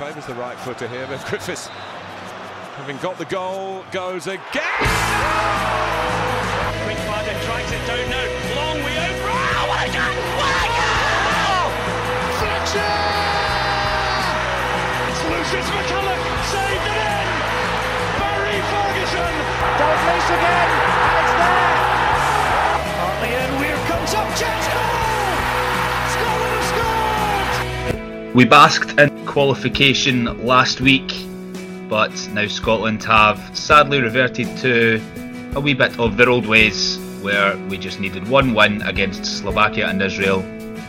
Favours the right footer here, but Griffiths, having got the goal, goes again. Quick Father tries it, don't know. Long we over. Oh, what a goal! What a goal! Fletcher! It's Lucius McCulloch saved it in. Barry Ferguson. Dalglish again, We basked in qualification last week, but now Scotland have sadly reverted to a wee bit of their old ways where we just needed one win against Slovakia and Israel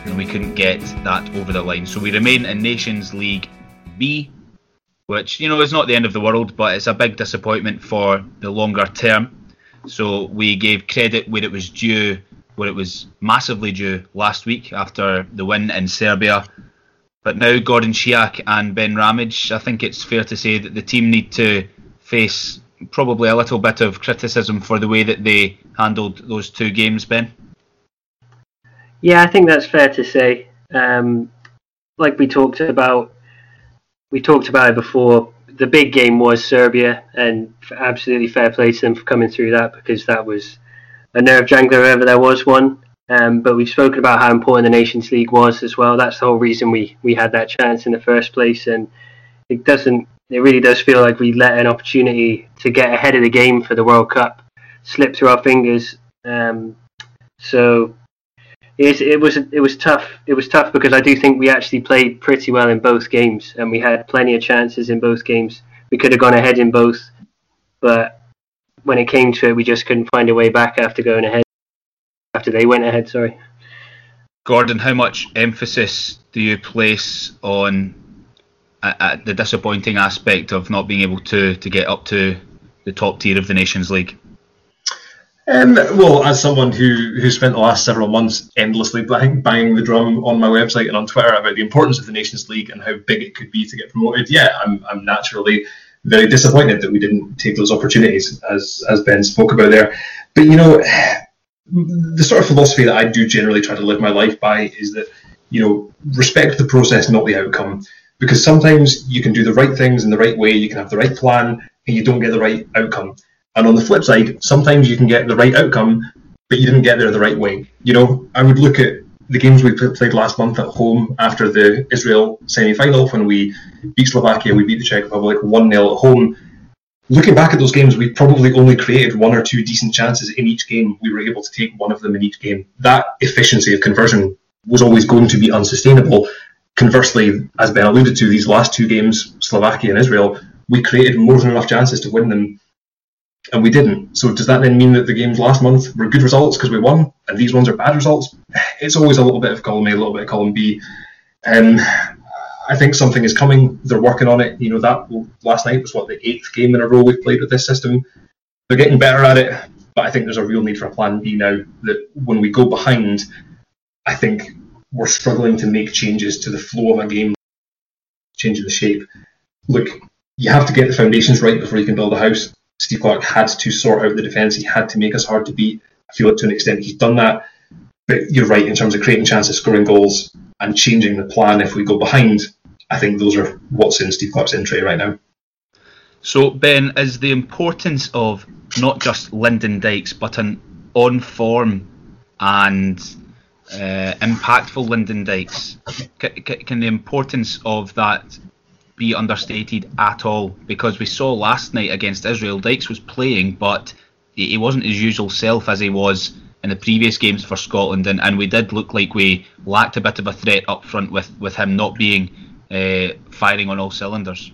and we couldn't get that over the line. So we remain in Nations League B, which, you know, is not the end of the world, but it's a big disappointment for the longer term. So we gave credit where it was due, where it was massively due last week after the win in Serbia. But now Gordon Shiak and Ben Ramage, I think it's fair to say that the team need to face probably a little bit of criticism for the way that they handled those two games, Ben. Yeah, I think that's fair to say. Um, like we talked about, we talked about it before. The big game was Serbia, and absolutely fair play to them for coming through that because that was a nerve jangler ever there was one. Um, but we've spoken about how important the Nations League was as well. That's the whole reason we, we had that chance in the first place, and it doesn't. It really does feel like we let an opportunity to get ahead of the game for the World Cup slip through our fingers. Um, so it, it was it was tough. It was tough because I do think we actually played pretty well in both games, and we had plenty of chances in both games. We could have gone ahead in both, but when it came to it, we just couldn't find a way back after going ahead. After they went ahead, sorry. Gordon, how much emphasis do you place on uh, uh, the disappointing aspect of not being able to, to get up to the top tier of the Nations League? Um, well, as someone who, who spent the last several months endlessly bang, banging the drum on my website and on Twitter about the importance of the Nations League and how big it could be to get promoted, yeah, I'm, I'm naturally very disappointed that we didn't take those opportunities, as, as Ben spoke about there. But, you know, the sort of philosophy that I do generally try to live my life by is that, you know, respect the process, not the outcome. Because sometimes you can do the right things in the right way, you can have the right plan, and you don't get the right outcome. And on the flip side, sometimes you can get the right outcome, but you didn't get there the right way. You know, I would look at the games we played last month at home after the Israel semi final when we beat Slovakia, we beat the Czech Republic 1 0 at home. Looking back at those games, we probably only created one or two decent chances in each game. We were able to take one of them in each game. That efficiency of conversion was always going to be unsustainable. Conversely, as Ben alluded to, these last two games, Slovakia and Israel, we created more than enough chances to win them and we didn't. So does that then mean that the games last month were good results because we won, and these ones are bad results? It's always a little bit of column A, a little bit of column B. Um, I think something is coming. They're working on it. You know that last night was what the eighth game in a row we've played with this system. They're getting better at it, but I think there's a real need for a plan B now. That when we go behind, I think we're struggling to make changes to the flow of a game, changing the shape. Look, you have to get the foundations right before you can build a house. Steve Clarke had to sort out the defence. He had to make us hard to beat. I feel like to an extent he's done that. But you're right in terms of creating chances, scoring goals, and changing the plan if we go behind. I think those are what's in Steve Clarke's in tray right now. So, Ben, is the importance of not just Lyndon Dykes, but an on form and uh, impactful Lyndon Dykes? C- c- can the importance of that be understated at all? Because we saw last night against Israel, Dykes was playing, but he wasn't his usual self as he was in the previous games for Scotland, and, and we did look like we lacked a bit of a threat up front with, with him not being uh, firing on all cylinders.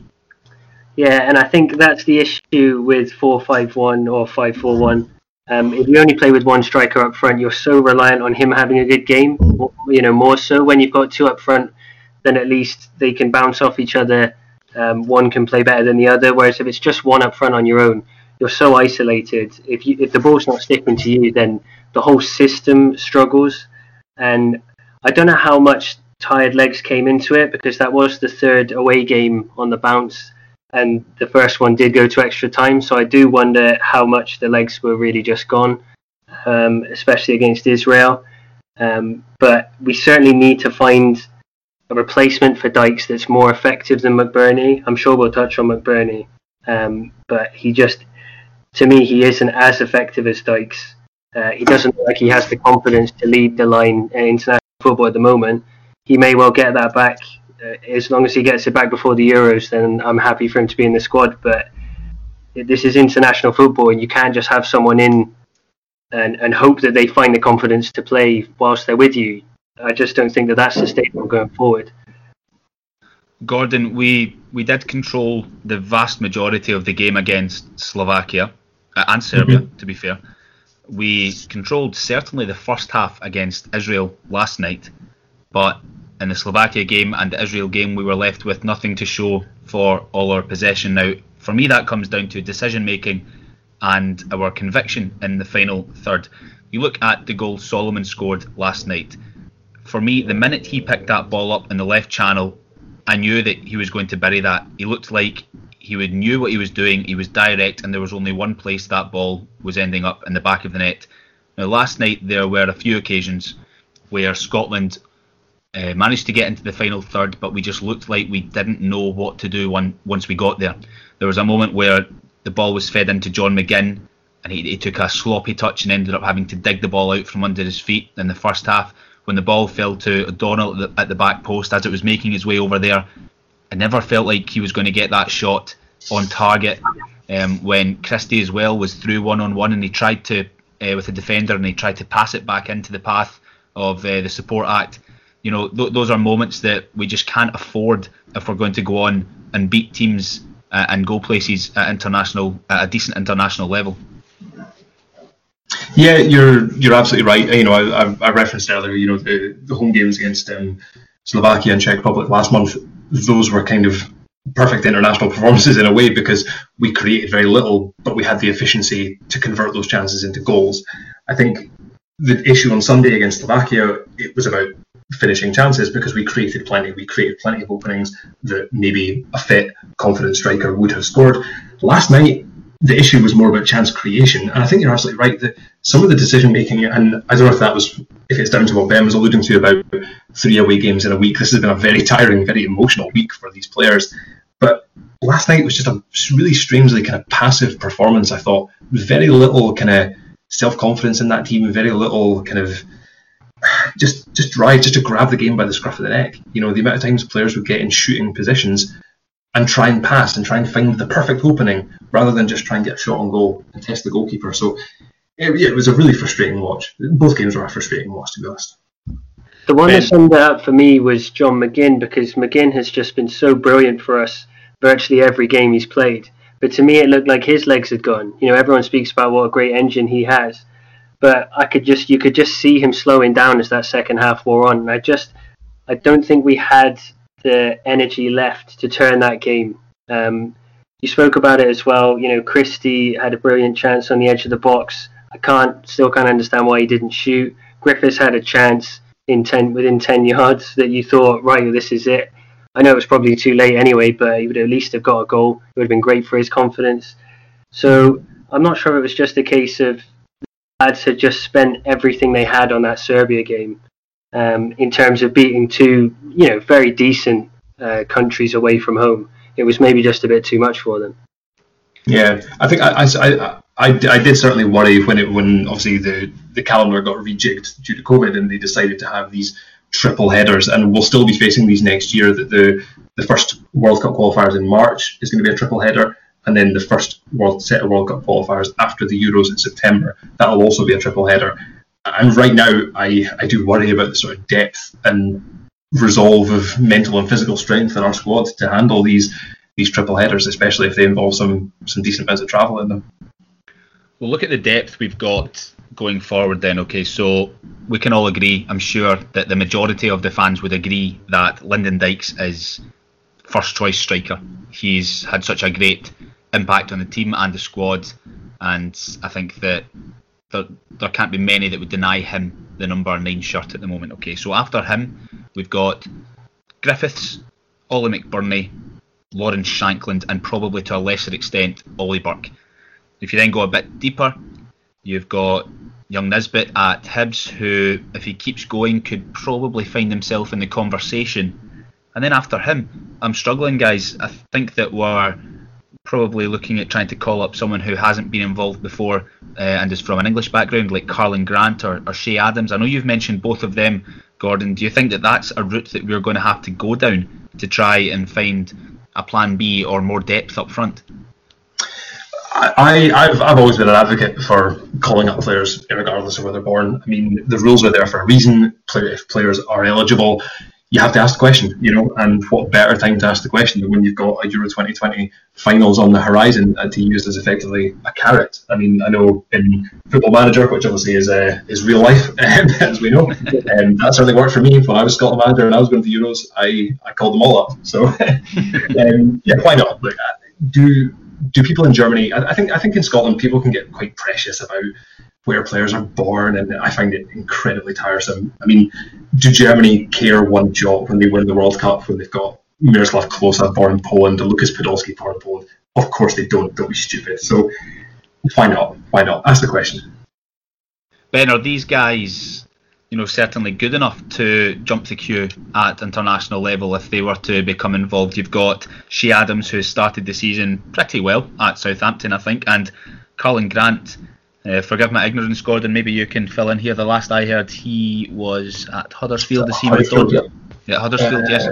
Yeah, and I think that's the issue with 4 5 1 or 5 4 1. Um, if you only play with one striker up front, you're so reliant on him having a good game. You know, more so when you've got two up front, then at least they can bounce off each other. Um, one can play better than the other. Whereas if it's just one up front on your own, you're so isolated. If you if the ball's not sticking to you, then the whole system struggles. And I don't know how much tired legs came into it because that was the third away game on the bounce, and the first one did go to extra time. So I do wonder how much the legs were really just gone, um, especially against Israel. Um, but we certainly need to find a replacement for Dykes that's more effective than McBurnie. I'm sure we'll touch on McBurnie, um, but he just, to me, he isn't as effective as Dykes. Uh, he doesn't look like he has the confidence to lead the line in international football at the moment. He may well get that back uh, as long as he gets it back before the Euros. Then I'm happy for him to be in the squad. But this is international football, and you can't just have someone in and, and hope that they find the confidence to play whilst they're with you. I just don't think that that's sustainable going forward. Gordon, we we did control the vast majority of the game against Slovakia uh, and Serbia, mm-hmm. to be fair. We controlled certainly the first half against Israel last night, but in the Slovakia game and the Israel game, we were left with nothing to show for all our possession. Now, for me, that comes down to decision making and our conviction in the final third. You look at the goal Solomon scored last night for me, the minute he picked that ball up in the left channel, I knew that he was going to bury that. He looked like he would knew what he was doing. He was direct, and there was only one place that ball was ending up in the back of the net. Now, last night there were a few occasions where Scotland uh, managed to get into the final third, but we just looked like we didn't know what to do once we got there. There was a moment where the ball was fed into John McGinn, and he, he took a sloppy touch and ended up having to dig the ball out from under his feet in the first half when the ball fell to O'Donnell at the, at the back post as it was making its way over there. I never felt like he was going to get that shot on target. Um, when Christie as well was through one on one and he tried to uh, with a defender and he tried to pass it back into the path of uh, the support act. You know, th- those are moments that we just can't afford if we're going to go on and beat teams uh, and go places at international at a decent international level. Yeah, you're you're absolutely right. You know, I, I referenced earlier. You know, the, the home games against um, Slovakia and Czech Republic last month. Those were kind of perfect international performances in a way because we created very little, but we had the efficiency to convert those chances into goals. I think the issue on Sunday against Slovakia it was about finishing chances because we created plenty. We created plenty of openings that maybe a fit, confident striker would have scored. Last night, the issue was more about chance creation. And I think you're absolutely right that some of the decision making, and I don't know if that was, if it's down to what Ben was alluding to about three away games in a week. This has been a very tiring, very emotional week for these players. But last night was just a really strangely kind of passive performance. I thought very little kind of self confidence in that team, very little kind of just just drive, just to grab the game by the scruff of the neck. You know, the amount of times players would get in shooting positions and try and pass and try and find the perfect opening rather than just try and get a shot on goal and test the goalkeeper. So it, yeah, it was a really frustrating watch. Both games were a frustrating watch, to be honest. The one ben. that summed it up for me was John McGinn because McGinn has just been so brilliant for us virtually every game he's played. But to me, it looked like his legs had gone. You know, everyone speaks about what a great engine he has, but I could just you could just see him slowing down as that second half wore on. And I just I don't think we had the energy left to turn that game. Um, you spoke about it as well. You know, Christie had a brilliant chance on the edge of the box. I can't still can't understand why he didn't shoot. Griffiths had a chance in ten within ten yards that you thought, right, this is it. I know it was probably too late anyway, but he would at least have got a goal. It would have been great for his confidence. So I'm not sure if it was just a case of the lads had just spent everything they had on that Serbia game um, in terms of beating two, you know, very decent uh, countries away from home. It was maybe just a bit too much for them. Yeah, I think I, I, I, I did certainly worry when it when obviously the, the calendar got rejigged due to COVID and they decided to have these triple headers and we'll still be facing these next year that the the first World Cup qualifiers in March is going to be a triple header and then the first world set of World Cup qualifiers after the Euros in September. That will also be a triple header. And right now I, I do worry about the sort of depth and resolve of mental and physical strength in our squad to handle these these triple headers especially if they involve some some decent bits of travel in them We'll look at the depth we've got going forward then. Okay, so we can all agree, I'm sure, that the majority of the fans would agree that Lyndon Dykes is first choice striker. He's had such a great impact on the team and the squad, and I think that there, there can't be many that would deny him the number nine shirt at the moment. Okay, so after him, we've got Griffiths, Ollie McBurnie, Lawrence Shankland, and probably to a lesser extent, Ollie Burke. If you then go a bit deeper, you've got young Nisbet at Hibs, who, if he keeps going, could probably find himself in the conversation. And then after him, I'm struggling, guys. I think that we're probably looking at trying to call up someone who hasn't been involved before uh, and is from an English background, like Karlan Grant or, or Che Adams. I know you've mentioned both of them, Gordon. Do you think that that's a route that we're going to have to go down to try and find a plan B or more depth up front? I, I've, I've always been an advocate for calling up players regardless of where they're born. I mean, the rules are there for a reason. If players are eligible, you have to ask the question, you know, and what better time to ask the question than when you've got a Euro 2020 finals on the horizon and to use as effectively a carrot. I mean, I know in Football Manager, which obviously is uh, is real life, as we know, and um, that certainly worked for me when I was Scotland manager and I was going to the Euros. I, I called them all up. So, um, yeah, why not? Like, do do people in Germany? I, think I think in Scotland people can get quite precious about where players are born, and I find it incredibly tiresome. I mean, do Germany care one jot when they win the World Cup when they've got Miroslav Klose born in Poland and Lucas Podolski born in Poland? Of course they don't. Don't be stupid. So why not? Why not? Ask the question. Ben, are these guys you know, certainly good enough to jump the queue at international level if they were to become involved. You've got Che Adams, who started the season pretty well at Southampton, I think, and Karlan Grant. Uh, forgive my ignorance, Gordon. Maybe you can fill in here. The last I heard, he was at Huddersfield. Is he Huddersfield, yeah. yeah, Huddersfield. Uh, yes.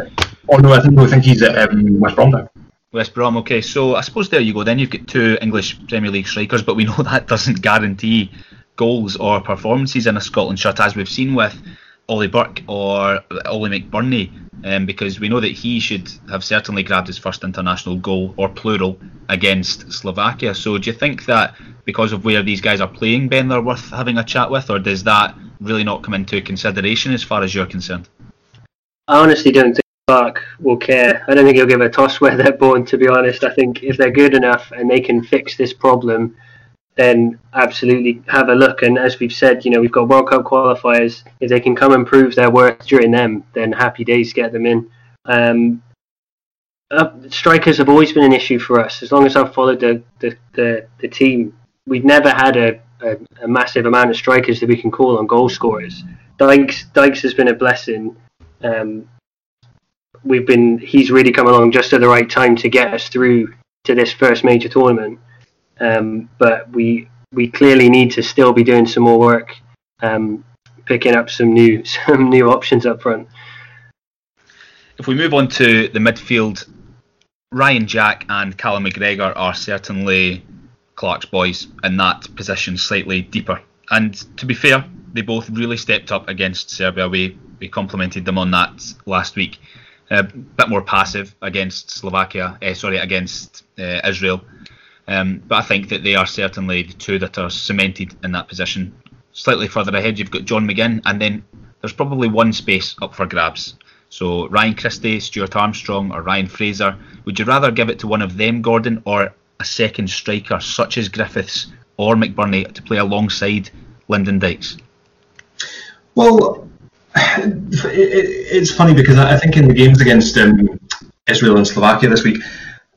Oh no, I think I think he's at um, West Brom now. West Brom. Okay, so I suppose there you go. Then you've got two English Premier League strikers, but we know that doesn't guarantee goals or performances in a Scotland shirt, as we've seen with Ollie Burke or Ollie McBurnie, um, because we know that he should have certainly grabbed his first international goal or plural against Slovakia. So, do you think that because of where these guys are playing, Ben, they're worth having a chat with, or does that really not come into consideration as far as you're concerned? I honestly don't think Clarke will care. I don't think he'll give a toss where they're born, to be honest. I think if they're good enough and they can fix this problem then absolutely have a look. And as we've said, you know, we've got World Cup qualifiers. If they can come and prove their worth during them, then happy days get them in. Um, uh, strikers have always been an issue for us. As long as I've followed the the, the, the team, we've never had a, a, a, massive amount of strikers that we can call on goal scorers. Dykes Dykes has been a blessing. Um, we've been he's really come along just at the right time to get us through to this first major tournament. Um, but we we clearly need to still be doing some more work, um, picking up some new some new options up front. If we move on to the midfield, Ryan Jack and Callum McGregor are certainly Clarke's boys in that position, slightly deeper. And to be fair, they both really stepped up against Serbia. We we complimented them on that last week. A bit more passive against Slovakia, uh, sorry, against uh, Israel. Um, but I think that they are certainly the two that are cemented in that position. Slightly further ahead, you've got John McGinn, and then there's probably one space up for grabs. So Ryan Christie, Stuart Armstrong, or Ryan Fraser. Would you rather give it to one of them, Gordon, or a second striker such as Griffiths or McBurnie to play alongside Lyndon Dykes? Well, it's funny because I think in the games against um, Israel and Slovakia this week,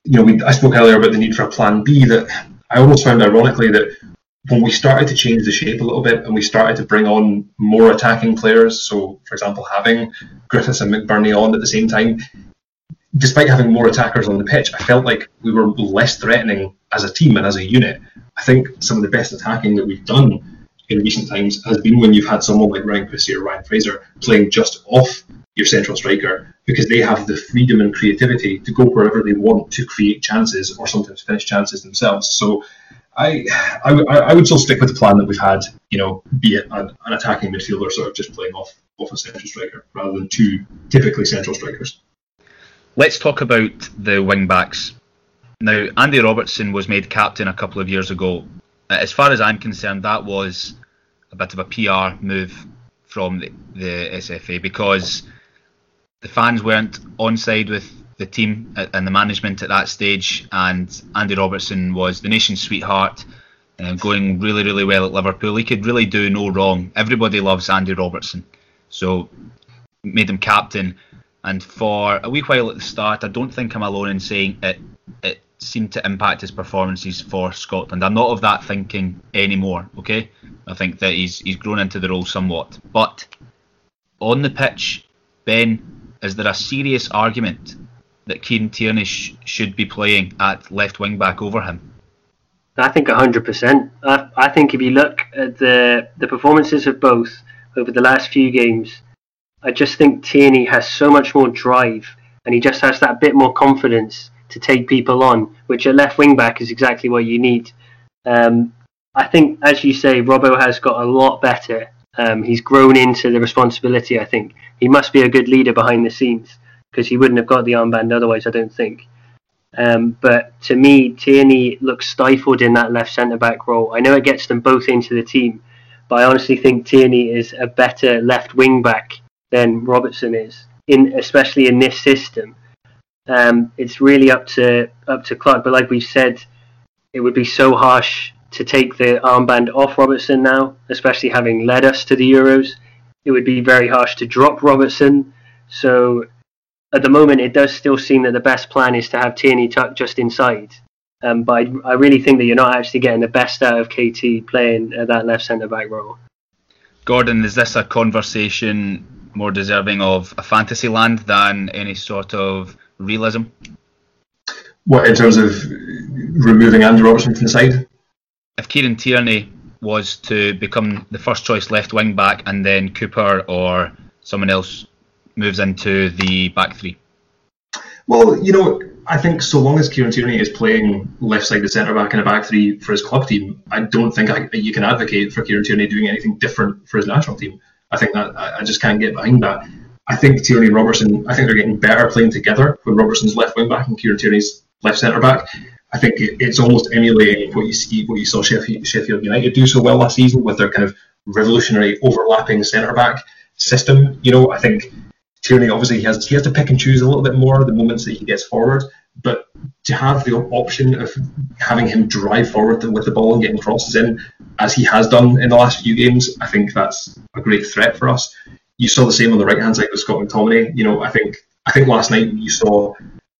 you know, we, I spoke earlier about the need for a plan B. That I almost found ironically that when we started to change the shape a little bit and we started to bring on more attacking players, so for example, having Griffiths and McBurnie on at the same time, despite having more attackers on the pitch, I felt like we were less threatening as a team and as a unit. I think some of the best attacking that we've done in recent times has been when you've had someone like Ryan Christie or Ryan Fraser playing just off your central striker because they have the freedom and creativity to go wherever they want to create chances or sometimes finish chances themselves. So I, I, I would still stick with the plan that we've had, you know, be it an, an attacking midfielder sort of just playing off, off a central striker rather than two typically central strikers. Let's talk about the wing backs. Now, Andy Robertson was made captain a couple of years ago. Uh, as far as I'm concerned, that was a bit of a PR move from the, the SFA because the fans weren't on side with the team and the management at that stage, and Andy Robertson was the nation's sweetheart, uh, going really, really well at Liverpool. He could really do no wrong. Everybody loves Andy Robertson, so made him captain. And for a wee while at the start, I don't think I'm alone in saying it. It seemed to impact his performances for Scotland. I'm not of that thinking anymore. Okay, I think that he's he's grown into the role somewhat. But on the pitch, Ben, is there a serious argument that Kieran Tierney sh- should be playing at left wing back over him? I think 100%. I, I think if you look at the the performances of both over the last few games, I just think Tierney has so much more drive and he just has that bit more confidence to take people on, which at left wing back is exactly what you need. Um, I think, as you say, Robbo has got a lot better. Um, he's grown into the responsibility. I think he must be a good leader behind the scenes because he wouldn't have got the armband otherwise. I don't think. Um, but to me, Tierney looks stifled in that left centre back role. I know it gets them both into the team, but I honestly think Tierney is a better left wing back than Robertson is, in especially in this system. Um, it's really up to up to Clarke. But like we've said, it would be so harsh to take the armband off Robertson now, especially having led us to the Euros. It would be very harsh to drop Robertson. So at the moment, it does still seem that the best plan is to have Tierney tucked just inside. Um, but I, I, really think that you're not actually getting the best out of KT playing at that left centre back role. Gordon, is this a conversation more deserving of a fantasy land than any sort of realism? What in terms of removing Andy Robertson from the side? If Kieran Tierney was to become the first choice left wing back and then Cooper or someone else moves into the back three? Well, you know, I think so long as Kieran Tierney is playing left side the centre back in a back three for his club team, I don't think I, you can advocate for Kieran Tierney doing anything different for his national team. I think that I just can't get behind that. I think Tierney and Robertson, I think they're getting better playing together when Robertson's left wing back and Kieran Tierney's left centre back. I think it's almost emulating what you see, what you saw Sheffield United do so well last season with their kind of revolutionary overlapping centre back system. You know, I think Tierney obviously he has he has to pick and choose a little bit more the moments that he gets forward, but to have the option of having him drive forward with the ball and getting crosses in, as he has done in the last few games, I think that's a great threat for us. You saw the same on the right hand side with Scott McTominay. You know, I think I think last night you saw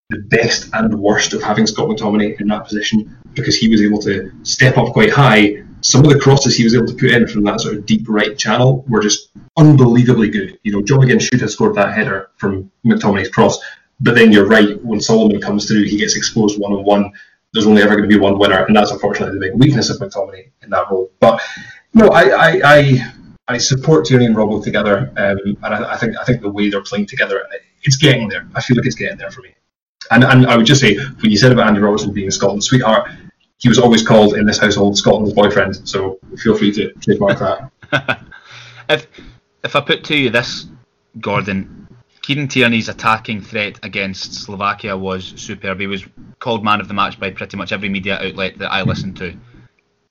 the best and worst of having Scott McTominay in that position because he was able to step up quite high. Some of the crosses he was able to put in from that sort of deep right channel were just unbelievably good. You know, John McGinn should have scored that header from McTominay's cross, but then you're right, when Solomon comes through, he gets exposed one on one. There's only ever going to be one winner, and that's unfortunately the big weakness of McTominay in that role. But no, I I, I, I support Tierney and Robbo together, um, and I, I, think I think the way they're playing together, it's getting there. I feel like it's getting there for me. And and I would just say, when you said about Andy Robertson being a Scotland sweetheart, he was always called in this household Scotland's boyfriend. So feel free to trademark that. if if I put to you this, Gordon, Kieran Tierney's attacking threat against Slovakia was superb. He was called man of the match by pretty much every media outlet that I listened to.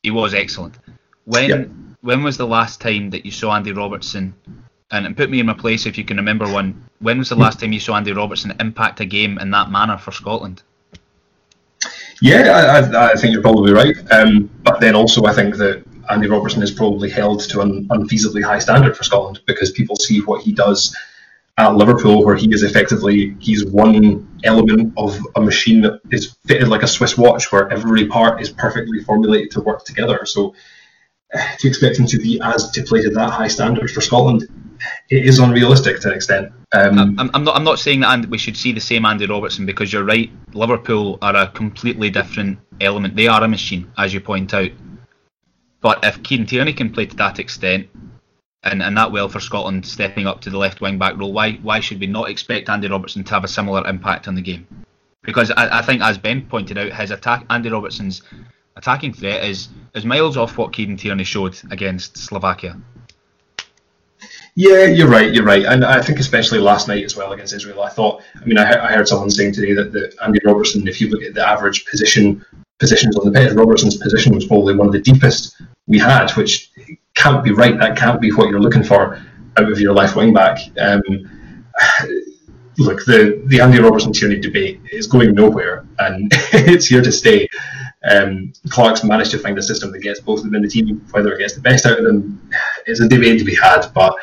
He was excellent. When yeah. when was the last time that you saw Andy Robertson? And, and put me in my place if you can remember one. When was the last time you saw Andy Robertson impact a game in that manner for Scotland? Yeah, I, I think you're probably right. Um, but then also, I think that Andy Robertson is probably held to an unfeasibly high standard for Scotland because people see what he does at Liverpool, where he is effectively he's one element of a machine that is fitted like a Swiss watch, where every part is perfectly formulated to work together. So to expect him to be as to play to that high standards for Scotland, it is unrealistic to an extent. Um, I'm, I'm, not. I'm not saying that we should see the same Andy Robertson because you're right. Liverpool are a completely different element. They are a machine, as you point out. But if Kieran Tierney can play to that extent, and, and that well for Scotland stepping up to the left wing back role, why why should we not expect Andy Robertson to have a similar impact on the game? Because I, I think, as Ben pointed out, his attack, Andy Robertson's attacking threat is is miles off what Kieran Tierney showed against Slovakia. Yeah, you're right. You're right, and I think especially last night as well against Israel. I thought. I mean, I, I heard someone saying today that, that Andy Robertson, if you look at the average position positions on the pitch, Robertson's position was probably one of the deepest we had, which can't be right. That can't be what you're looking for out of your left wing back. Um, look, the the Andy Robertson Tierney debate is going nowhere, and it's here to stay. Um, Clarke's managed to find a system that gets both of them in the team. Whether it gets the best out of them is a debate to be had, but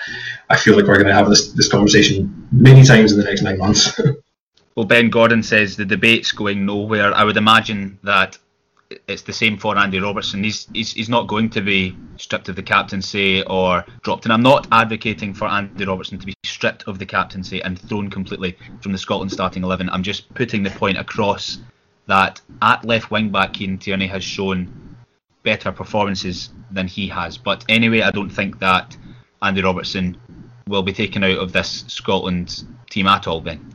I feel like we're going to have this, this conversation many times in the next nine months. well, Ben Gordon says the debate's going nowhere. I would imagine that it's the same for Andy Robertson. He's, he's he's not going to be stripped of the captaincy or dropped. And I'm not advocating for Andy Robertson to be stripped of the captaincy and thrown completely from the Scotland starting eleven. I'm just putting the point across that at left wing back, Kieran Tierney has shown better performances than he has. But anyway, I don't think that Andy Robertson will be taken out of this Scotland team at all, Ben.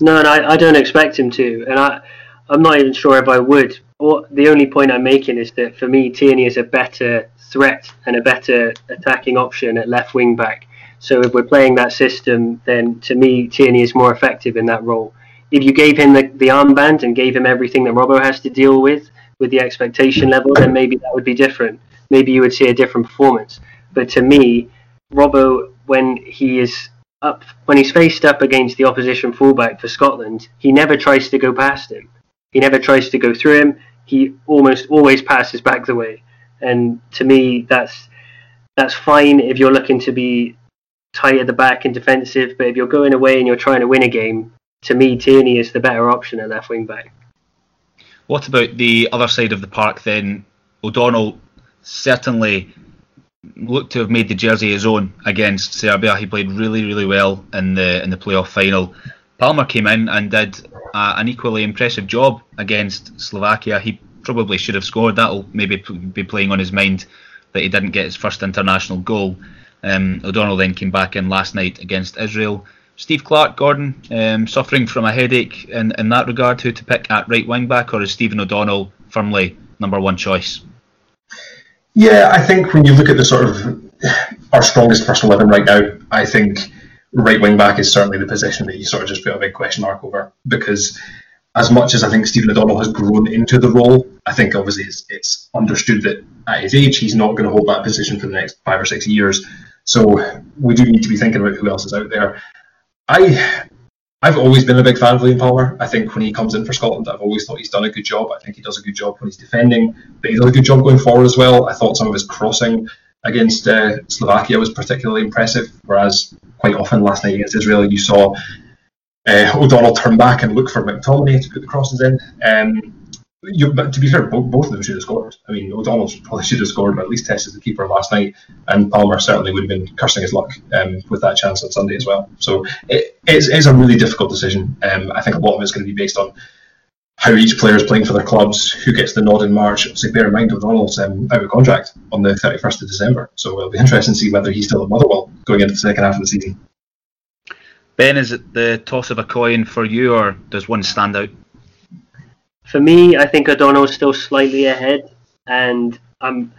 No, and I, I don't expect him to, and I, I'm not even sure if I would. What the only point I'm making is that for me, Tierney is a better threat and a better attacking option at left wing back. So if we're playing that system, then to me, Tierney is more effective in that role if you gave him the, the armband and gave him everything that Robbo has to deal with, with the expectation level, then maybe that would be different. Maybe you would see a different performance. But to me, Robbo, when he is up, when he's faced up against the opposition fullback for Scotland, he never tries to go past him. He never tries to go through him. He almost always passes back the way. And to me, that's that's fine if you're looking to be tight at the back and defensive. But if you're going away and you're trying to win a game, to me, Tierney is the better option at left wing back. What about the other side of the park then? O'Donnell certainly looked to have made the jersey his own against Serbia. He played really, really well in the in the playoff final. Palmer came in and did uh, an equally impressive job against Slovakia. He probably should have scored. That'll maybe be playing on his mind that he didn't get his first international goal. Um, O'Donnell then came back in last night against Israel. Steve Clarke, Gordon, um, suffering from a headache in, in that regard, who to pick at right wing back, or is Stephen O'Donnell firmly number one choice? Yeah, I think when you look at the sort of our strongest first 11 right now, I think right wing back is certainly the position that you sort of just put a big question mark over because as much as I think Stephen O'Donnell has grown into the role, I think obviously it's, it's understood that at his age he's not going to hold that position for the next five or six years. So we do need to be thinking about who else is out there. I I've always been a big fan of Liam Palmer. I think when he comes in for Scotland, I've always thought he's done a good job. I think he does a good job when he's defending, but he does a good job going forward as well. I thought some of his crossing against uh, Slovakia was particularly impressive, whereas quite often last night against Israel, you saw uh, O'Donnell turn back and look for McTominay to put the crosses in. Um, you, but to be fair, both, both of them should have scored. I mean, O'Donnell probably should have scored, but at least tested the keeper last night, and Palmer certainly would have been cursing his luck um, with that chance on Sunday as well. So it is, it is a really difficult decision. Um, I think a lot of it's going to be based on how each player is playing for their clubs, who gets the nod in March. Obviously, bear in mind O'Donnell's um, out of contract on the 31st of December, so it'll be interesting to see whether he's still at Motherwell going into the second half of the season. Ben, is it the toss of a coin for you, or does one stand out? For me, I think O'Donnell is still slightly ahead, and um,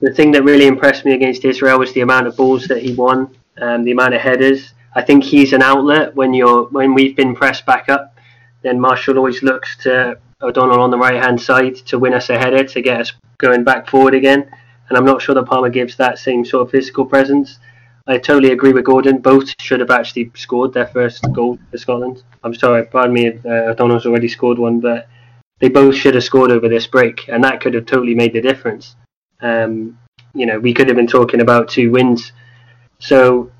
the thing that really impressed me against Israel was the amount of balls that he won, um, the amount of headers. I think he's an outlet when you're when we've been pressed back up. Then Marshall always looks to O'Donnell on the right hand side to win us a header to get us going back forward again. And I'm not sure that Palmer gives that same sort of physical presence. I totally agree with Gordon. Both should have actually scored their first goal for Scotland. I'm sorry, pardon me, uh, O'Donnell's already scored one, but they both should have scored over this break, and that could have totally made the difference. Um, you know, we could have been talking about two wins. So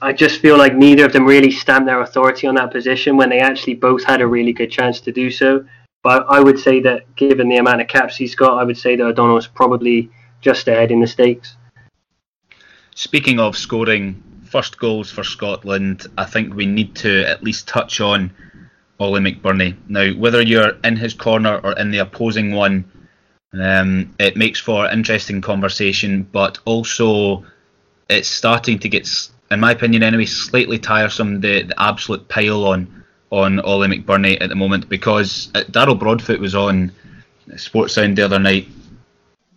I just feel like neither of them really stamped their authority on that position when they actually both had a really good chance to do so. But I would say that given the amount of caps he's got, I would say that O'Donnell's probably just ahead in the stakes. Speaking of scoring first goals for Scotland, I think we need to at least touch on Ollie McBurnie. Now, whether you're in his corner or in the opposing one, um, it makes for interesting conversation, but also it's starting to get, in my opinion anyway, slightly tiresome the, the absolute pile on on Ollie McBurnie at the moment because uh, Darryl Broadfoot was on Sportsound the other night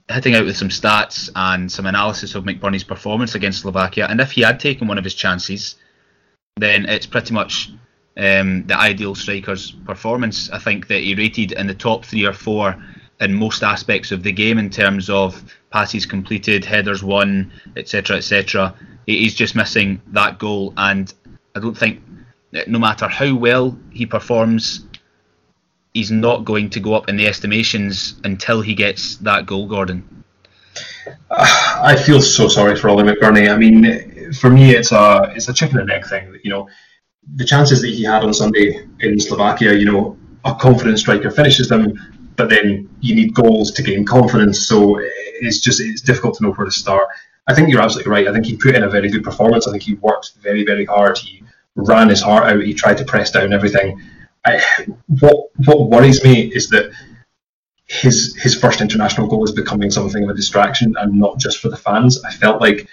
hitting out with some stats and some analysis of McBurnie's performance against Slovakia. And if he had taken one of his chances, then it's pretty much um, the ideal striker's performance. I think that he rated in the top three or four in most aspects of the game in terms of passes completed, headers won, etc., etc. He's just missing that goal, and I don't think no matter how well he performs, he's not going to go up in the estimations until he gets that goal, Gordon. I feel so sorry for Ollie McBurnie. I mean, for me, it's a it's a chicken and egg thing. You know, the chances that he had on Sunday in Slovakia, you know, a confident striker finishes them, but then you need goals to gain confidence. So eh, it's just it's difficult to know where to start. I think you're absolutely right. I think he put in a very good performance. I think he worked very very hard. He ran his heart out. He tried to press down everything. I, what what worries me is that his his first international goal is becoming something of a distraction and not just for the fans. I felt like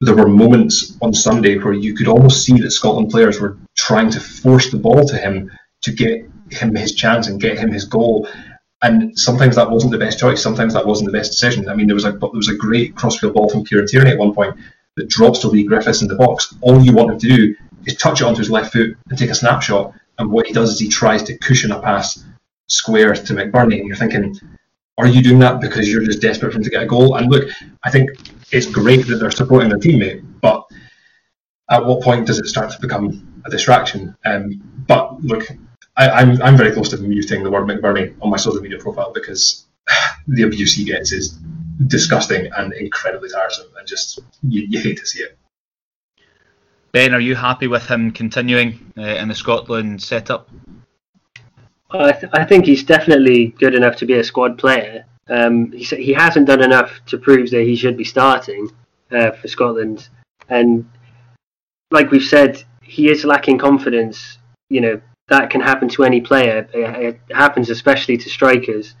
there were moments on Sunday where you could almost see that Scotland players were trying to force the ball to him to get him his chance and get him his goal. And sometimes that wasn't the best choice. Sometimes that wasn't the best decision. I mean, there was a there was a great crossfield ball from Kieran Tierney at one point that drops to Leigh Griffiths in the box. All you want him to do is touch it onto his left foot and take a snapshot. And what he does is he tries to cushion a pass square to McBurnie. And you're thinking, are you doing that because you're just desperate for him to get a goal? And look, I think it's great that they're supporting their teammate, but at what point does it start to become a distraction? Um, but look, I, am I'm, I'm very close to muting the word McBurnie on my social media profile because the abuse he gets is disgusting and incredibly tiresome, and just you, you hate to see it. Ben, are you happy with him continuing uh, in the Scotland setup? I, th- I think he's definitely good enough to be a squad player. Um, he, he hasn't done enough to prove that he should be starting uh, for Scotland, and like we've said, he is lacking confidence. You know that can happen to any player. It, it happens especially to strikers,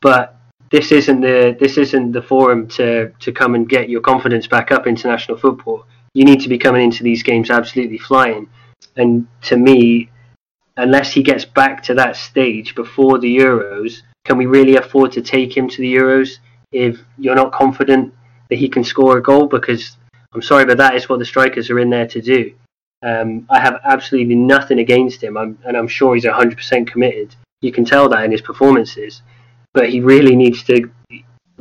but this isn't the this isn't the forum to to come and get your confidence back up international football you need to be coming into these games absolutely flying. And to me, unless he gets back to that stage before the Euros, can we really afford to take him to the Euros if you're not confident that he can score a goal? Because I'm sorry, but that is what the strikers are in there to do. Um, I have absolutely nothing against him, I'm, and I'm sure he's 100% committed. You can tell that in his performances, but he really needs to,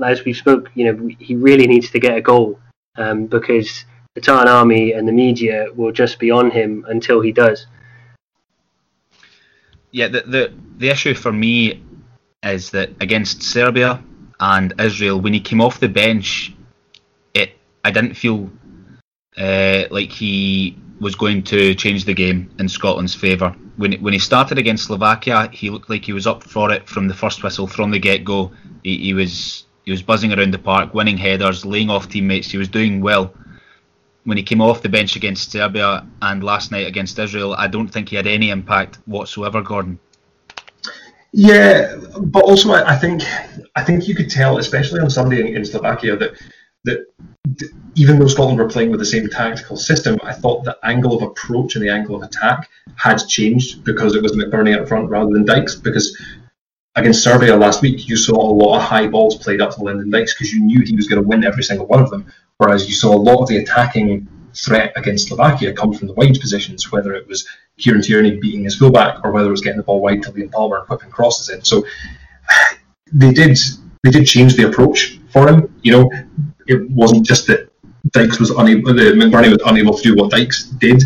as we spoke, you know, he really needs to get a goal um, because the Tartan army and the media will just be on him until he does. Yeah, the the, the issue for me is that against Serbia and Israel, when he came off the bench, it I didn't feel uh, like he was going to change the game in Scotland's favour. When when he started against Slovakia, he looked like he was up for it from the first whistle, from the get go. He, he was he was buzzing around the park, winning headers, laying off teammates. He was doing well when he came off the bench against Serbia and last night against Israel, I don't think he had any impact whatsoever, Gordon. Yeah, but also I think I think you could tell, especially on Sunday in Slovakia, that that even though Scotland were playing with the same tactical system, I thought the angle of approach and the angle of attack had changed because it was McBurnie up front rather than Dykes. Because against Serbia last week, you saw a lot of high balls played up to Lyndon Dykes because you knew he was going to win every single one of them. Whereas you saw a lot of the attacking threat against Slovakia come from the wide positions, whether it was Kieran Tierney beating his fullback or whether it was getting the ball wide to Liam Palmer and whipping crosses in. So they did they did change the approach for him. You know, it wasn't just that Dykes was unable, the McBurnie was unable to do what Dykes did.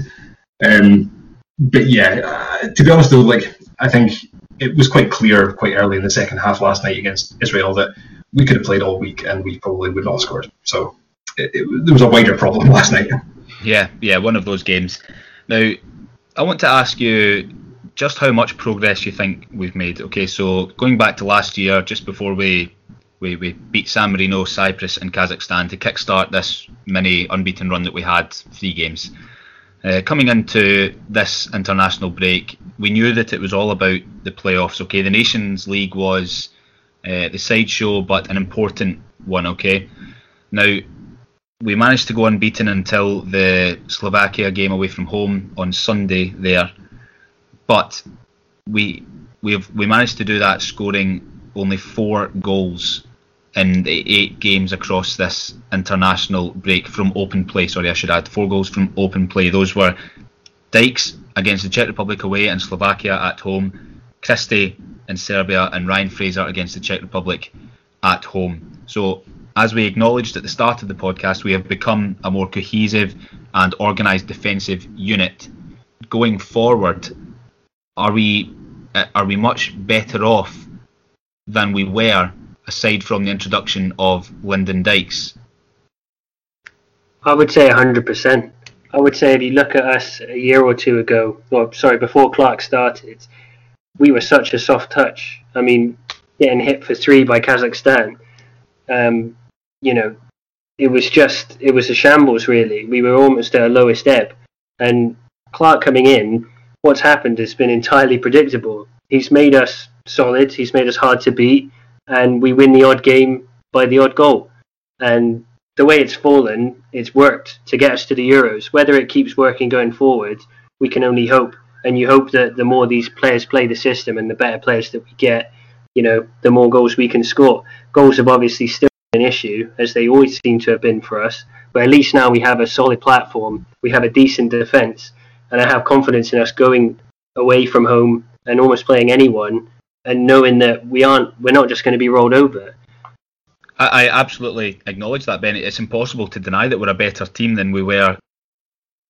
Um, but yeah, uh, to be honest though, like I think it was quite clear quite early in the second half last night against Israel that we could have played all week and we probably would not have scored. So it, it, there was a wider problem last night. Yeah, yeah, one of those games. Now, I want to ask you just how much progress you think we've made. Okay, so going back to last year, just before we we, we beat San Marino, Cyprus, and Kazakhstan to kickstart this mini unbeaten run that we had, three games. Uh, coming into this international break, we knew that it was all about the playoffs. Okay, the Nations League was uh, the sideshow, but an important one. Okay, now we managed to go unbeaten until the Slovakia game away from home on Sunday there, but we we have we managed to do that scoring only four goals in the eight games across this international break from open play. Sorry, I should add four goals from open play. Those were Dykes against the Czech Republic away and Slovakia at home, Christie in Serbia, and Ryan Fraser against the Czech Republic at home. So, as we acknowledged at the start of the podcast, we have become a more cohesive and organised defensive unit. Going forward, are we are we much better off than we were aside from the introduction of Lyndon Dykes? I would say 100%. I would say if you look at us a year or two ago, or sorry, before Clarke started, we were such a soft touch. I mean, getting hit for three by Kazakhstan, um, you know, it was just, it was a shambles really. We were almost at our lowest ebb. And Clarke coming in, what's happened has been entirely predictable. He's made us solid, he's made us hard to beat, and we win the odd game by the odd goal. And the way it's fallen, it's worked to get us to the Euros. Whether it keeps working going forward, we can only hope. And you hope that the more these players play the system and the better players that we get, you know, the more goals we can score. Goals have obviously still an issue, as they always seem to have been for us. But at least now we have a solid platform, we have a decent defence, and I have confidence in us going away from home and almost playing anyone and knowing that we aren't we're not just going to be rolled over. I, I absolutely acknowledge that, Ben. It's impossible to deny that we're a better team than we were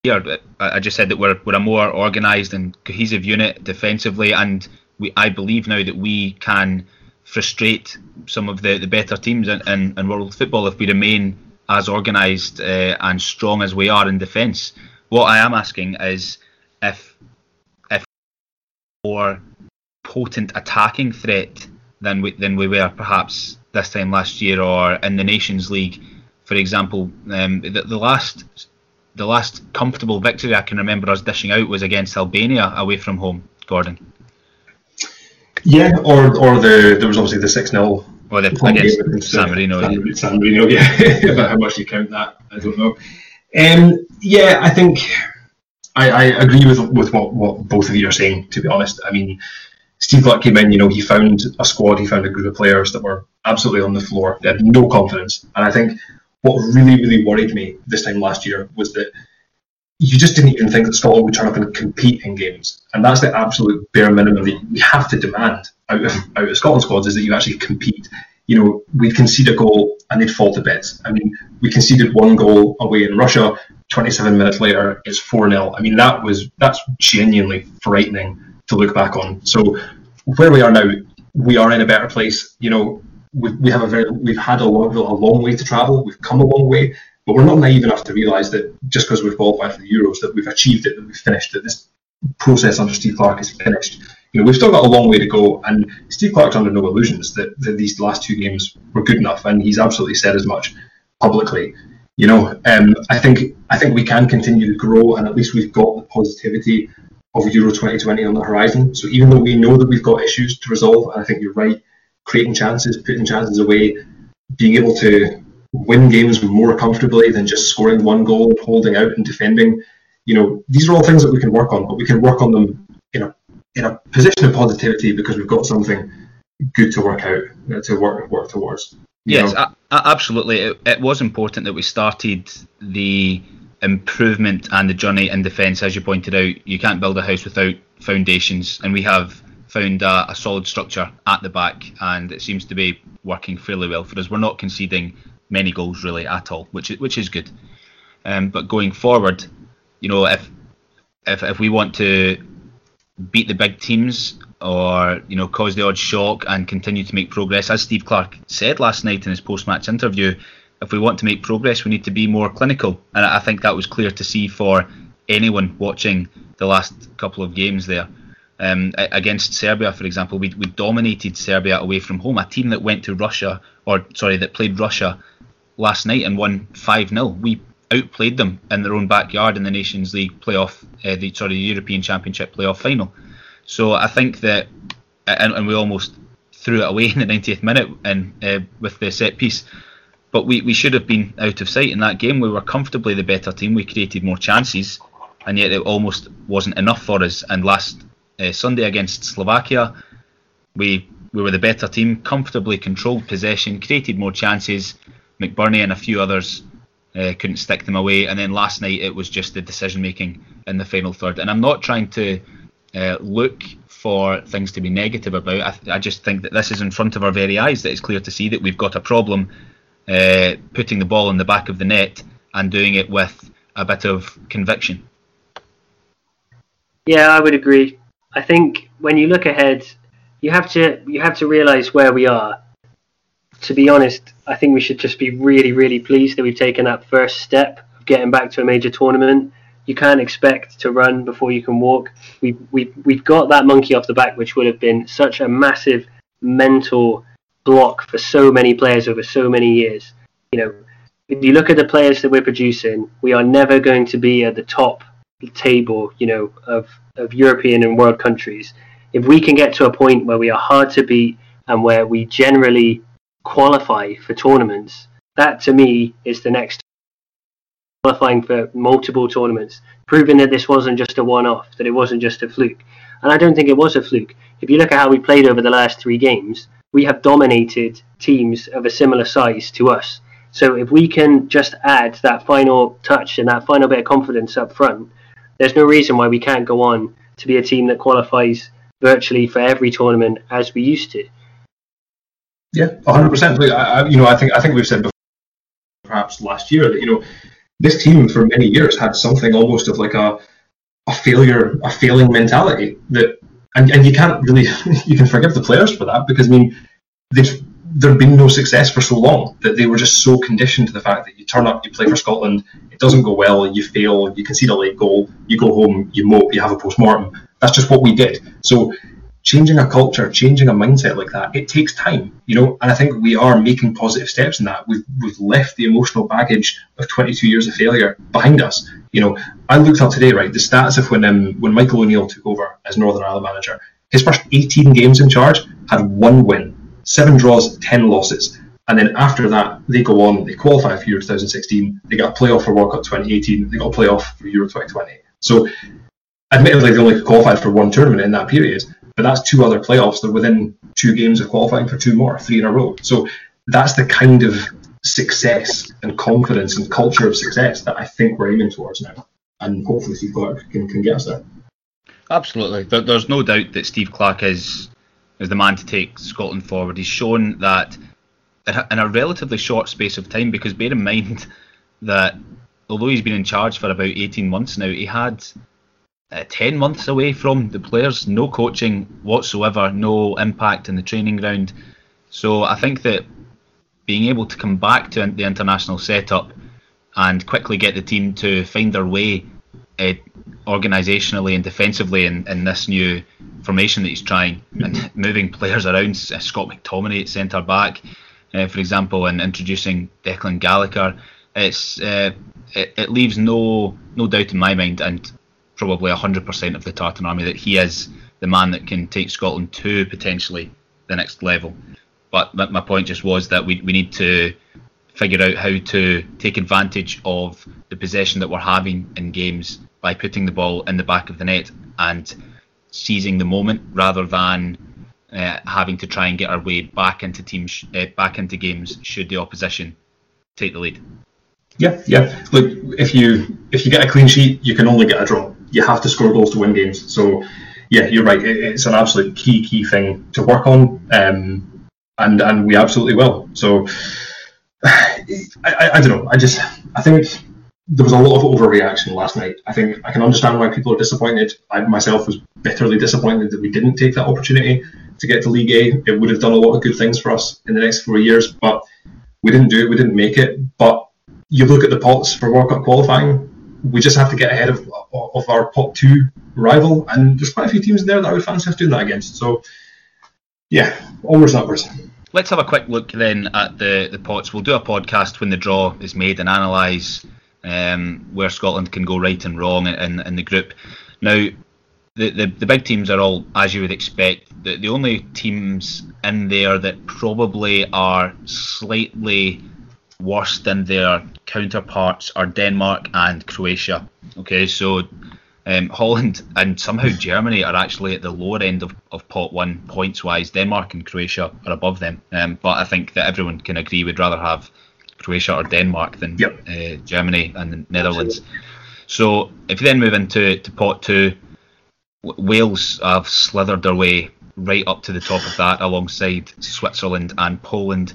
here. I just said that we're we're a more organised and cohesive unit defensively, and we I believe now that we can frustrate some of the, the better teams in, in, in world football if we remain as organised uh, and strong as we are in defence. What I am asking is if if or potent attacking threat than we than we were perhaps this time last year or in the Nations League, for example. Um, the, the last the last comfortable victory I can remember us dishing out was against Albania away from home. Gordon. Yeah, or or the there was obviously the six 0 or the against San Marino. San, San Marino, yeah. About how much you count that, I don't know. Um, yeah, I think I, I agree with with what, what both of you are saying. To be honest, I mean, Steve Clarke came in, you know, he found a squad, he found a group of players that were absolutely on the floor. They had no confidence. And I think what really, really worried me this time last year was that you just didn't even think that Scotland would turn up and compete in games. And that's the absolute bare minimum that we have to demand out of, out of Scotland squads is that you actually compete. You know, we'd concede a goal and they'd fall to bits. I mean, we conceded one goal away in Russia. 27 minutes later, it's 4 0. I mean, that was that's genuinely frightening to look back on. So where we are now, we are in a better place. You know, we, we have a very we've had a long a long way to travel. We've come a long way, but we're not naive enough to realise that just because we've qualified for the Euros that we've achieved it, that we've finished, that this process under Steve Clarke is finished. You know, we've still got a long way to go, and Steve Clarke's under no illusions that, that these last two games were good enough, and he's absolutely said as much publicly. You know, um, I think I think we can continue to grow, and at least we've got the positivity of Euro 2020 on the horizon. So even though we know that we've got issues to resolve, and I think you're right, creating chances, putting chances away, being able to win games more comfortably than just scoring one goal, and holding out and defending, you know, these are all things that we can work on, but we can work on them in a in a position of positivity because we've got something good to work out, uh, to work work towards. Yes, absolutely. It, it was important that we started the improvement and the journey in defence, as you pointed out, you can't build a house without foundations, and we have found a, a, solid structure at the back, and it seems to be working fairly well for us. We're not conceding many goals really at all, which is, which is good. Um, but going forward, you know, if if if we want to beat the big teams or you know cause the odd shock and continue to make progress, as Steve Clarke said last night in his post-match interview, if we want to make progress, we need to be more clinical. And I think that was clear to see for anyone watching the last couple of games there. Um, against Serbia, for example, we, we dominated Serbia away from home, a team that went to Russia, or sorry, that played Russia last night and won 5 0. We outplayed them in their own backyard in the Nations League playoff, uh, the, sorry, European Championship playoff final. So I think that, and, and we almost threw it away in the 90th minute and uh, with the set piece. But we, we should have been out of sight in that game. We were comfortably the better team. We created more chances, and yet it almost wasn't enough for us. And last uh, Sunday against Slovakia, we we were the better team, comfortably controlled possession, created more chances. McBurnie and a few others uh, couldn't stick them away. And then last night it was just the decision making in the final third. And I'm not trying to uh, look for things to be negative about. I, th- I, just think that this is in front of our very eyes. That it's clear to see that we've got a problem uh, putting the ball in the back of the net and doing it with a bit of conviction. Yeah, I would agree. I think when you look ahead, you have to you have to realise where we are. To be honest, I think we should just be really, really pleased that we've taken that first step of getting back to a major tournament. You can't expect to run before you can walk. We we we've got that monkey off the back, which would have been such a massive mental block for so many players over so many years. You know, if you look at the players that we're producing, we are never going to be at the top table, you know, of, of European and world countries. If we can get to a point where we are hard to beat and where we generally qualify for tournaments, that to me is the next qualifying for multiple tournaments, proving that this wasn't just a one off, that it wasn't just a fluke. And I don't think it was a fluke. If you look at how we played over the last three games, we have dominated teams of a similar size to us. So if we can just add that final touch and that final bit of confidence up front, there's no reason why we can't go on to be a team that qualifies virtually for every tournament as we used to. Yeah, 100. percent You know, I think I think we've said before, perhaps last year that you know this team for many years had something almost of like a a failure, a failing mentality that and, and you can't really you can forgive the players for that because I mean there'd been no success for so long that they were just so conditioned to the fact that you turn up, you play for Scotland, it doesn't go well, you fail, you concede a late goal, you go home, you mope, you have a post mortem. That's just what we did. So changing a culture, changing a mindset like that, it takes time, you know. And I think we are making positive steps in that. We've we've left the emotional baggage of 22 years of failure behind us. You know, I looked up today, right, the stats of when um, when Michael O'Neill took over as Northern Ireland manager. His first 18 games in charge had one win, seven draws, 10 losses. And then after that, they go on, they qualify for Euro 2016, they got a playoff for World Cup 2018, they got a playoff for Euro 2020. So, admittedly, they only qualified for one tournament in that period, but that's two other playoffs. They're within two games of qualifying for two more, three in a row. So that's the kind of success and confidence and culture of success that I think we're aiming towards now. And hopefully Steve Clarke can, can get us there. Absolutely. There's no doubt that Steve Clarke is is the man to take Scotland forward. He's shown that in a relatively short space of time, because bear in mind that although he's been in charge for about 18 months now, he had uh, 10 months away from the players, no coaching whatsoever, no impact in the training ground. So I think that being able to come back to the international setup and quickly get the team to find their way uh, organisationally and defensively in, in this new formation that he's trying and moving players around, uh, Scott McTominay at centre back, uh, for example, and introducing Declan Gallagher, it's uh, it, it leaves no no doubt in my mind, and probably 100% of the Tartan army that he is the man that can take Scotland to potentially the next level. But my point just was that we, we need to figure out how to take advantage of the possession that we're having in games by putting the ball in the back of the net and seizing the moment rather than uh, having to try and get our way back into teams uh, back into games should the opposition take the lead. Yeah, yeah. Look, if you if you get a clean sheet, you can only get a draw you have to score goals to win games. So, yeah, you're right. It's an absolute key, key thing to work on, um, and and we absolutely will. So, I, I, I, don't know. I just I think there was a lot of overreaction last night. I think I can understand why people are disappointed. I myself was bitterly disappointed that we didn't take that opportunity to get to League A. It would have done a lot of good things for us in the next four years, but we didn't do it. We didn't make it. But you look at the pots for World Cup qualifying we just have to get ahead of of our pot two rival, and there's quite a few teams in there that I would fancy us doing that against. So, yeah, and upwards. Let's have a quick look then at the, the pots. We'll do a podcast when the draw is made and analyse um, where Scotland can go right and wrong in, in the group. Now, the, the, the big teams are all as you would expect. The, the only teams in there that probably are slightly worse than their counterparts are Denmark and Croatia. Okay, so um, Holland and somehow Germany are actually at the lower end of, of pot one points wise. Denmark and Croatia are above them. Um, but I think that everyone can agree we'd rather have Croatia or Denmark than yep. uh, Germany and the Netherlands. So if you then move into to pot two, Wales have slithered their way right up to the top of that alongside Switzerland and Poland.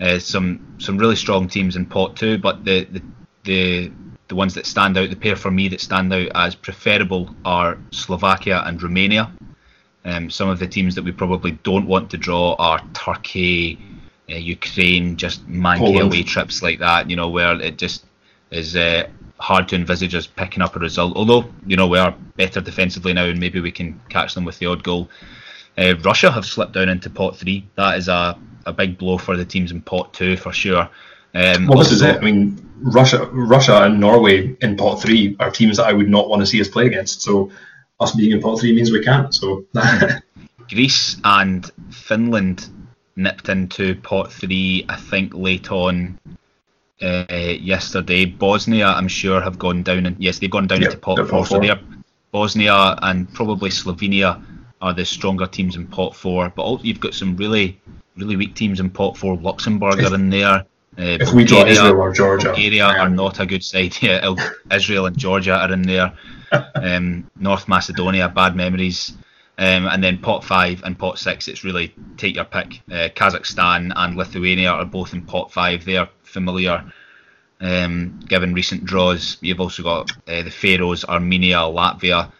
Uh, some some really strong teams in pot two, but the, the the the ones that stand out, the pair for me that stand out as preferable are Slovakia and Romania. Um, some of the teams that we probably don't want to draw are Turkey, uh, Ukraine, just manky away trips like that. You know where it just is uh, hard to envisage us picking up a result. Although you know we are better defensively now, and maybe we can catch them with the odd goal. Uh, Russia have slipped down into pot three. That is a, a big blow for the teams in pot two for sure. Um, well, this is it. I mean, Russia, Russia and Norway in pot three are teams that I would not want to see us play against. So us being in pot three means we can't. So Greece and Finland nipped into pot three. I think late on uh, yesterday. Bosnia, I'm sure, have gone down, and yes, they've gone down yep, into pot four. So they're Bosnia and probably Slovenia are the stronger teams in pot four. But also, you've got some really, really weak teams in pot four. Luxembourg if, are in there. Uh, if Bulgaria, we draw Israel or Georgia, Bulgaria are not a good side. Yeah, Israel and Georgia are in there. um, North Macedonia, bad memories. Um, and then pot five and pot six, it's really take your pick. Uh, Kazakhstan and Lithuania are both in pot five. They're familiar um, given recent draws. You've also got uh, the Faroes, Armenia, Latvia,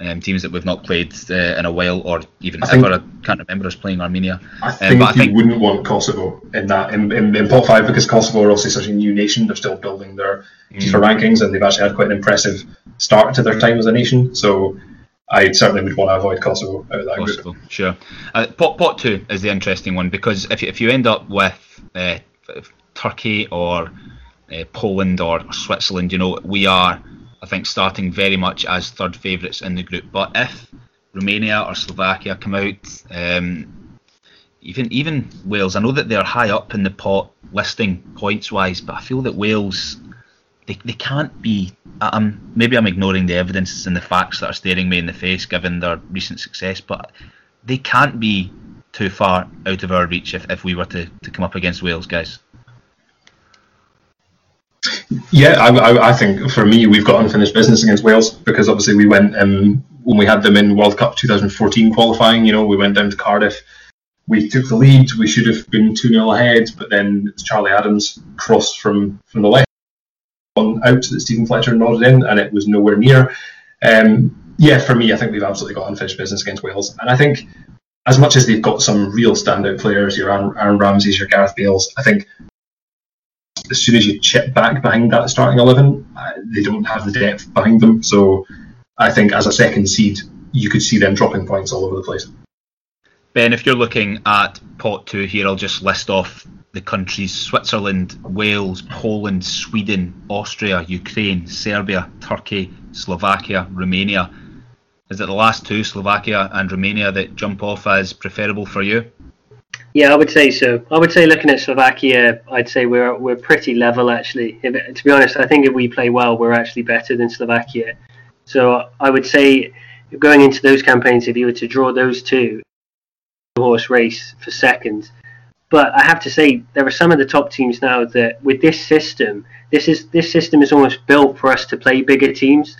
um, teams that we've not played uh, in a while, or even I ever. Think, I can't remember us playing Armenia. I um, think um, but I you think, wouldn't want Kosovo in that in, in, in, pot five because Kosovo are also such a new nation. They're still building their mm. FIFA rankings, and they've actually had quite an impressive start to their time as a nation. So. I certainly would want to avoid Kosovo out of that Kosovo, group. Sure. Uh, pot, pot two is the interesting one because if you, if you end up with uh, Turkey or uh, Poland or, or Switzerland, you know, we are, I think, starting very much as third favourites in the group. But if Romania or Slovakia come out, um, even even Wales, I know that they're high up in the pot listing points wise, but I feel that Wales they, they can't be. I'm maybe I'm ignoring the evidence and the facts that are staring me in the face given their recent success, but they can't be too far out of our reach if, if we were to, to come up against Wales, guys. Yeah, I, I, I, think for me, we've got unfinished business against Wales because obviously we went um, when we had them in World Cup 2014 qualifying. You know, we went down to Cardiff, we took the lead. We should have been two 0 ahead, but then Charlie Adams crossed from from the left on out that Steven Fletcher nodded in, and it was nowhere near. Um, yeah, for me, I think we've absolutely got unfinished business against Wales, and I think as much as they've got some real standout players, your Aaron, Aaron your Gareth Bales, I think as soon as you chip back behind that starting 11, uh, they don't have the depth behind them. So I think as a second seed, you could see them dropping points all over the place. Ben, if you're looking at pot two here, I'll just list off the countries Switzerland, Wales, Poland, Sweden, Austria, Ukraine, Serbia, Turkey, Slovakia, Romania. Is it the last two, Slovakia and Romania, that jump off as preferable for you? Yeah, I would say so. I would say looking at Slovakia, I'd say we're we're pretty level actually. If, to be honest, I think if we play well, we're actually better than Slovakia. So I would say going into those campaigns, if you were to draw those two, horse race for second. But I have to say there are some of the top teams now that with this system, this is this system is almost built for us to play bigger teams.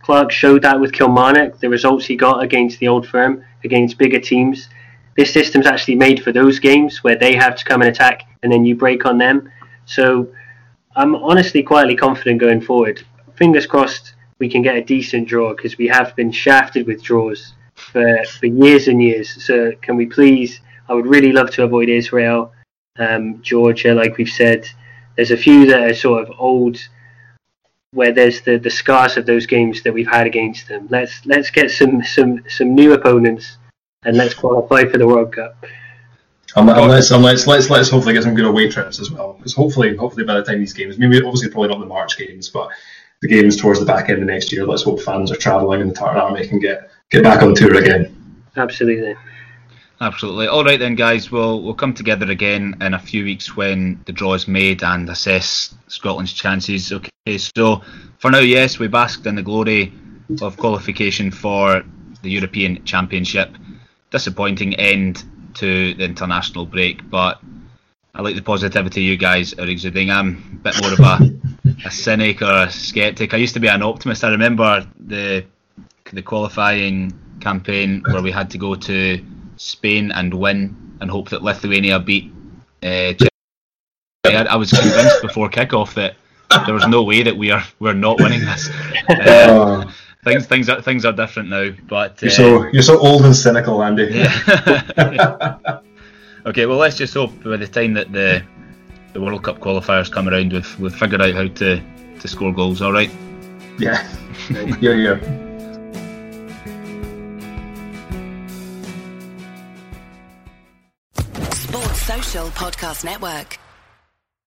Clarke showed that with Kilmarnock, the results he got against the old firm, against bigger teams this system's actually made for those games where they have to come and attack and then you break on them. So I'm honestly quietly confident going forward. Fingers crossed we can get a decent draw because we have been shafted with draws for, for years and years. So can we please? I would really love to avoid Israel, um, Georgia, like we've said. There's a few that are sort of old where there's the, the scars of those games that we've had against them. Let's let's get some some some new opponents and let's qualify for the World Cup. And, and let's, and let's let's let's hopefully get some good away trips as well. Because hopefully, hopefully by the time these games, maybe obviously probably not the March games, but the games towards the back end of next year. Let's hope fans are travelling and the Tartan Army can get get back on tour again. Absolutely. Absolutely. All right then, guys. We'll we'll come together again in a few weeks when the draw is made and assess Scotland's chances. Okay. So for now, yes, we basked in the glory of qualification for the European Championship. Disappointing end to the international break, but I like the positivity you guys are exuding. I'm a bit more of a, a cynic or a skeptic. I used to be an optimist. I remember the the qualifying campaign where we had to go to Spain and win and hope that Lithuania beat. Uh, I, I was convinced before kickoff that there was no way that we are we're not winning this. Uh, things things are things are different now. But you're so uh, you're so old and cynical, Andy. Yeah. okay, well let's just hope by the time that the the World Cup qualifiers come around, we've we've figured out how to to score goals. All right. Yeah. yeah, yeah. Sports Social Podcast Network.